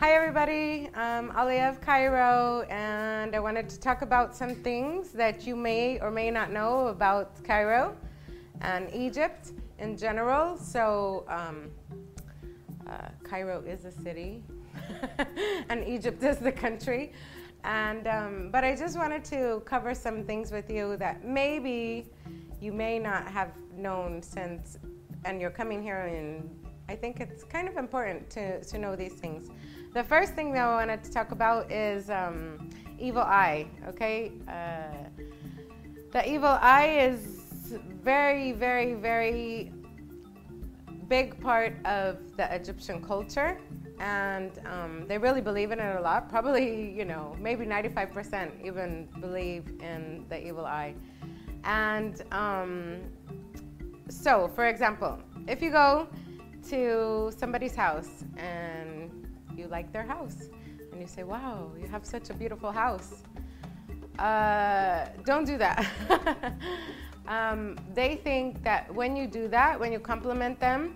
Hi, everybody. I'm Aliyah Cairo, and I wanted to talk about some things that you may or may not know about Cairo and Egypt in general. So, um, uh, Cairo is a city, and Egypt is the country. And um, but I just wanted to cover some things with you that maybe you may not have known since, and you're coming here, and I think it's kind of important to, to know these things. The first thing that I wanted to talk about is um, evil eye. Okay, uh, the evil eye is very, very, very big part of the Egyptian culture, and um, they really believe in it a lot. Probably, you know, maybe 95% even believe in the evil eye. And um, so, for example, if you go to somebody's house and you like their house and you say, wow, you have such a beautiful house. Uh, don't do that. um, they think that when you do that, when you compliment them,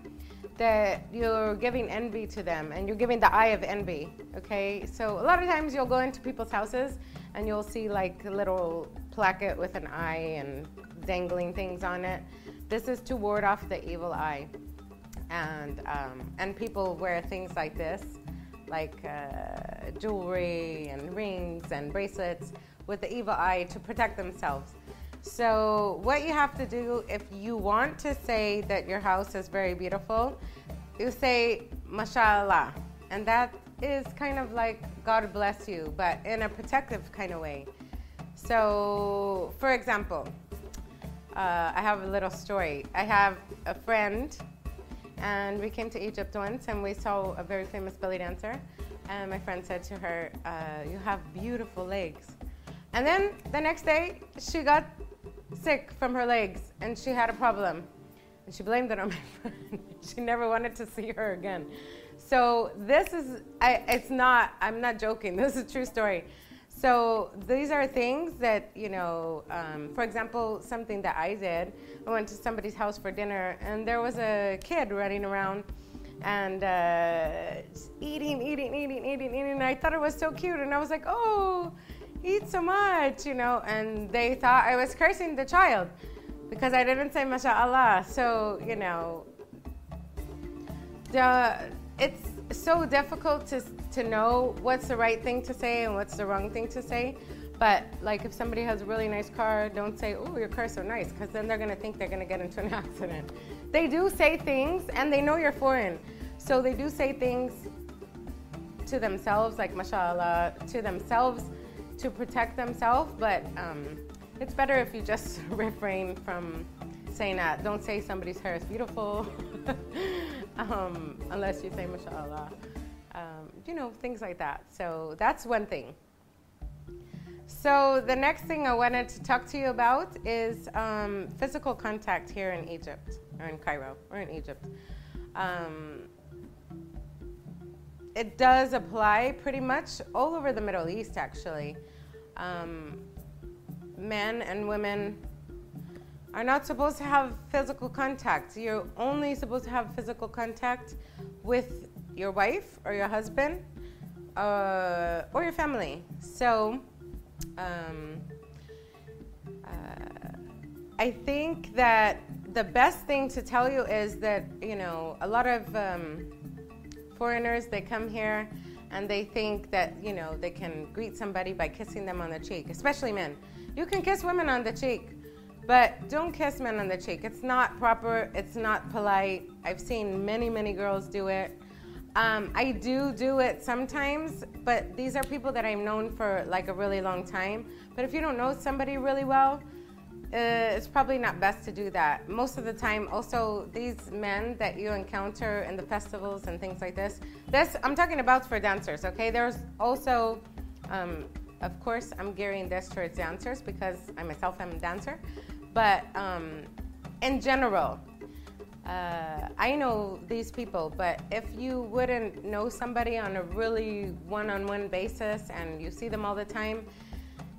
that you're giving envy to them and you're giving the eye of envy. Okay, so a lot of times you'll go into people's houses and you'll see like a little placket with an eye and dangling things on it. This is to ward off the evil eye. And, um, and people wear things like this like uh, jewelry and rings and bracelets with the evil eye to protect themselves. So, what you have to do if you want to say that your house is very beautiful, you say, Mashallah. And that is kind of like God bless you, but in a protective kind of way. So, for example, uh, I have a little story. I have a friend and we came to Egypt once and we saw a very famous belly dancer. And my friend said to her, uh, You have beautiful legs. And then the next day, she got sick from her legs and she had a problem. And she blamed it on my friend. she never wanted to see her again. So this is, I, it's not, I'm not joking. This is a true story. So these are things that, you know, um, for example, something that I did. I went to somebody's house for dinner and there was a kid running around and uh, eating, eating, eating, eating, eating. And I thought it was so cute. And I was like, oh, eat so much, you know. And they thought I was cursing the child because I didn't say mashallah. So, you know, the, it's so difficult to to know what's the right thing to say and what's the wrong thing to say. But like if somebody has a really nice car, don't say, "Oh, your car's so nice," because then they're gonna think they're gonna get into an accident. They do say things, and they know you're foreign, so they do say things to themselves, like mashallah, to themselves to protect themselves. But um, it's better if you just refrain from saying that. Don't say somebody's hair is beautiful, um, unless you say mashallah um, you know, things like that. So that's one thing. So the next thing I wanted to talk to you about is um, physical contact here in Egypt, or in Cairo, or in Egypt. Um, it does apply pretty much all over the Middle East, actually. Um, men and women are not supposed to have physical contact. You're only supposed to have physical contact with your wife or your husband uh, or your family. So, um, uh, I think that the best thing to tell you is that, you know, a lot of um, foreigners, they come here and they think that, you know, they can greet somebody by kissing them on the cheek, especially men. You can kiss women on the cheek, but don't kiss men on the cheek. It's not proper, it's not polite. I've seen many, many girls do it. Um, I do do it sometimes, but these are people that I've known for like a really long time. But if you don't know somebody really well, uh, it's probably not best to do that. Most of the time, also these men that you encounter in the festivals and things like this. This I'm talking about for dancers. Okay, there's also, um, of course, I'm gearing this towards dancers because I myself am a dancer. But um, in general, uh, I know these people, but if you wouldn't know somebody on a really one on one basis and you see them all the time,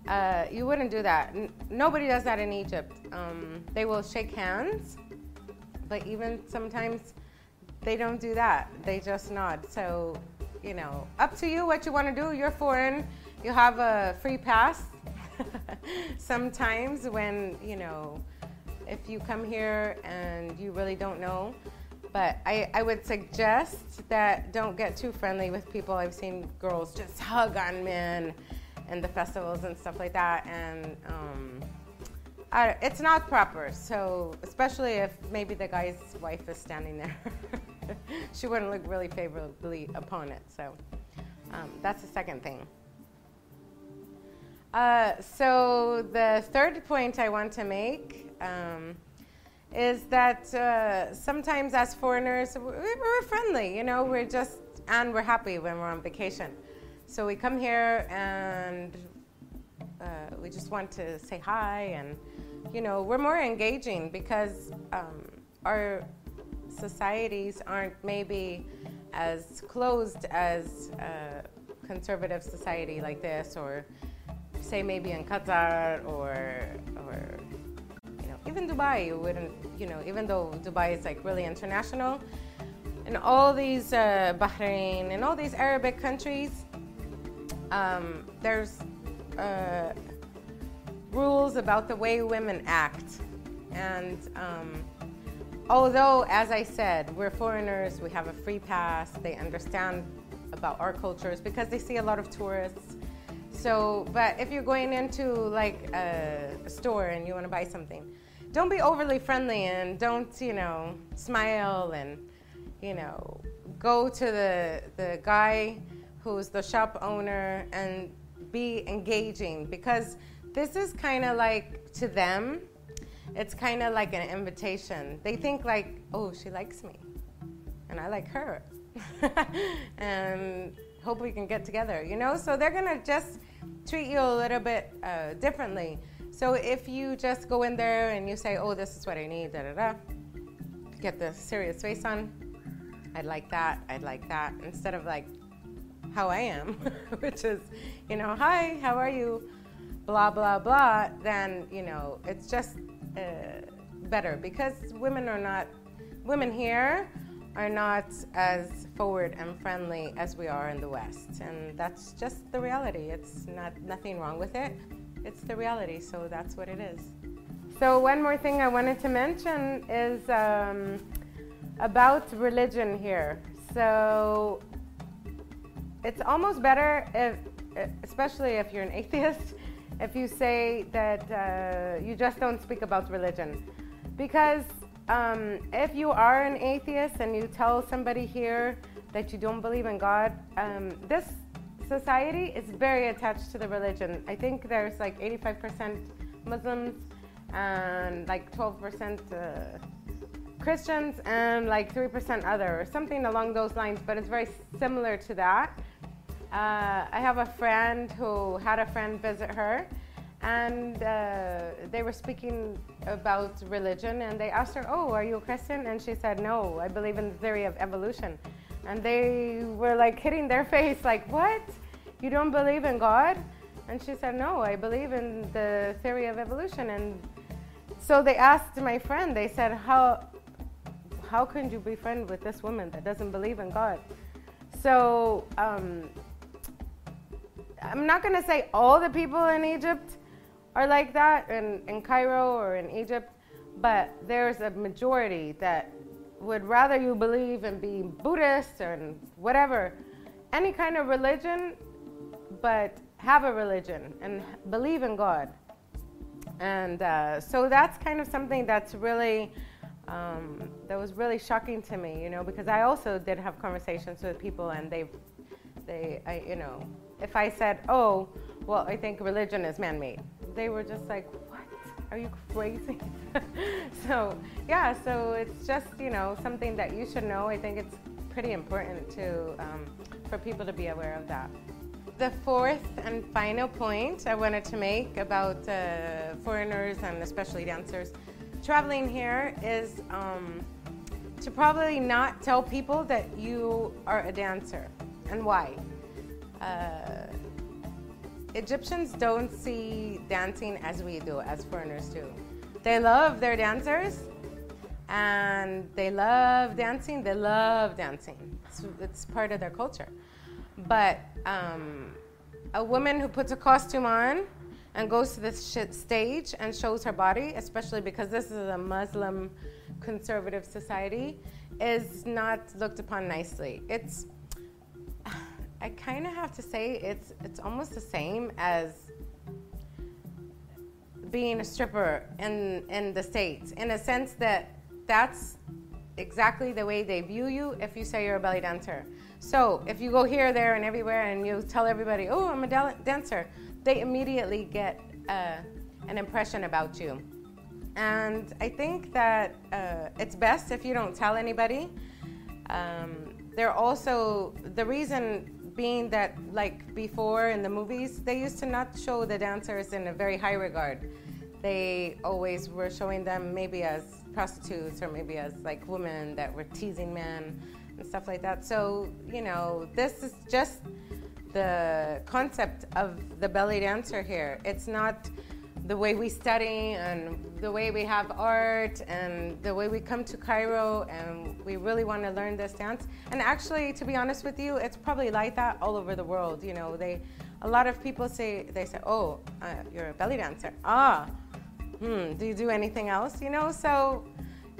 uh, you wouldn't do that. N- nobody does that in Egypt. Um, they will shake hands, but even sometimes they don't do that. They just nod. So you know, up to you what you want to do. You're foreign, you have a free pass. Sometimes when, you know, if you come here and you really don't know, but I, I would suggest that don't get too friendly with people. I've seen girls just hug on men in the festivals and stuff like that, and um, I, it's not proper. So especially if maybe the guy's wife is standing there, she wouldn't look really favorably upon it. So um, that's the second thing. Uh, so the third point I want to make. Um, is that uh, sometimes as foreigners, we're friendly, you know, we're just, and we're happy when we're on vacation. So we come here and uh, we just want to say hi and, you know, we're more engaging because um, our societies aren't maybe as closed as a conservative society like this or say maybe in Qatar or, or even Dubai, you wouldn't, you know, even though Dubai is like really international, and all these uh, Bahrain and all these Arabic countries, um, there's uh, rules about the way women act. And um, although, as I said, we're foreigners, we have a free pass, they understand about our cultures because they see a lot of tourists. So, but if you're going into like a store and you want to buy something, don't be overly friendly and don't, you know, smile and, you know, go to the, the guy who's the shop owner and be engaging because this is kind of like to them, it's kind of like an invitation. They think like, oh, she likes me and I like her. and hope we can get together, you know? So they're gonna just treat you a little bit uh, differently. So if you just go in there and you say, oh, this is what I need, da da da, get the serious face on, I'd like that, I'd like that, instead of like how I am, which is, you know, hi, how are you, blah, blah, blah, then, you know, it's just uh, better. Because women are not, women here are not as forward and friendly as we are in the West. And that's just the reality. It's not nothing wrong with it it's the reality, so that's what it is. So, one more thing I wanted to mention is um, about religion here. So, it's almost better if, especially if you're an atheist, if you say that uh, you just don't speak about religion. Because um, if you are an atheist and you tell somebody here that you don't believe in God, um, this society is very attached to the religion. I think there's like 85% Muslims and like 12% uh, Christians and like 3% other, or something along those lines, but it's very similar to that. Uh, I have a friend who had a friend visit her, and uh, they were speaking about religion, and they asked her, Oh, are you a Christian? And she said, No, I believe in the theory of evolution. And they were like hitting their face, like, what? You don't believe in God? And she said, No, I believe in the theory of evolution. And so they asked my friend, they said, How, how can you be friends with this woman that doesn't believe in God? So um, I'm not going to say all the people in Egypt are like that, in, in Cairo or in Egypt, but there's a majority that would rather you believe in being Buddhist or whatever, any kind of religion, but have a religion and believe in God. And uh, so that's kind of something that's really, um, that was really shocking to me, you know, because I also did have conversations with people and they, they, I, you know, if I said, oh, well, I think religion is man made, they were just like, what? are you crazy? so, yeah, so it's just, you know, something that you should know. I think it's pretty important to, um, for people to be aware of that. The fourth and final point I wanted to make about uh, foreigners and especially dancers traveling here is um, to probably not tell people that you are a dancer and why. Uh, Egyptians don't see dancing as we do, as foreigners do. They love their dancers and they love dancing. They love dancing, it's, it's part of their culture. but um, a woman who puts a costume on and goes to this stage and shows her body, especially because this is a Muslim conservative society, is not looked upon nicely. It's I kind of have to say it's it's almost the same as being a stripper in in the states in a sense that that's exactly the way they view you if you say you're a belly dancer. So if you go here, there, and everywhere, and you tell everybody, "Oh, I'm a dancer," they immediately get uh, an impression about you. And I think that uh, it's best if you don't tell anybody. Um, they're also the reason being that like before in the movies they used to not show the dancers in a very high regard they always were showing them maybe as prostitutes or maybe as like women that were teasing men and stuff like that so you know this is just the concept of the belly dancer here. It's not the way we study and the way we have art and the way we come to Cairo and we really want to learn this dance. And actually, to be honest with you, it's probably like that all over the world. You know, they, a lot of people say, they say, oh, uh, you're a belly dancer. Ah, hmm, do you do anything else? You know, so,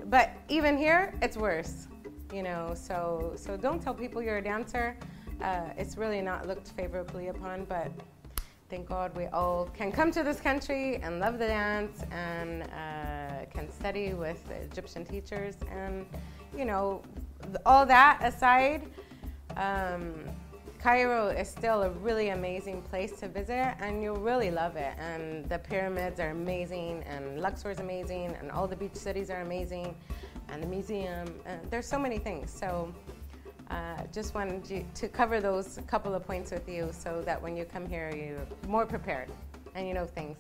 but even here, it's worse. You know, so so don't tell people you're a dancer uh, it's really not looked favorably upon, but thank God we all can come to this country and love the dance and uh, can study with Egyptian teachers. And, you know, all that aside, um, Cairo is still a really amazing place to visit and you'll really love it. And the pyramids are amazing and Luxor is amazing and all the beach cities are amazing and the museum. And there's so many things. So uh, just wanted you to cover those couple of points with you so that when you come here, you're more prepared and you know things.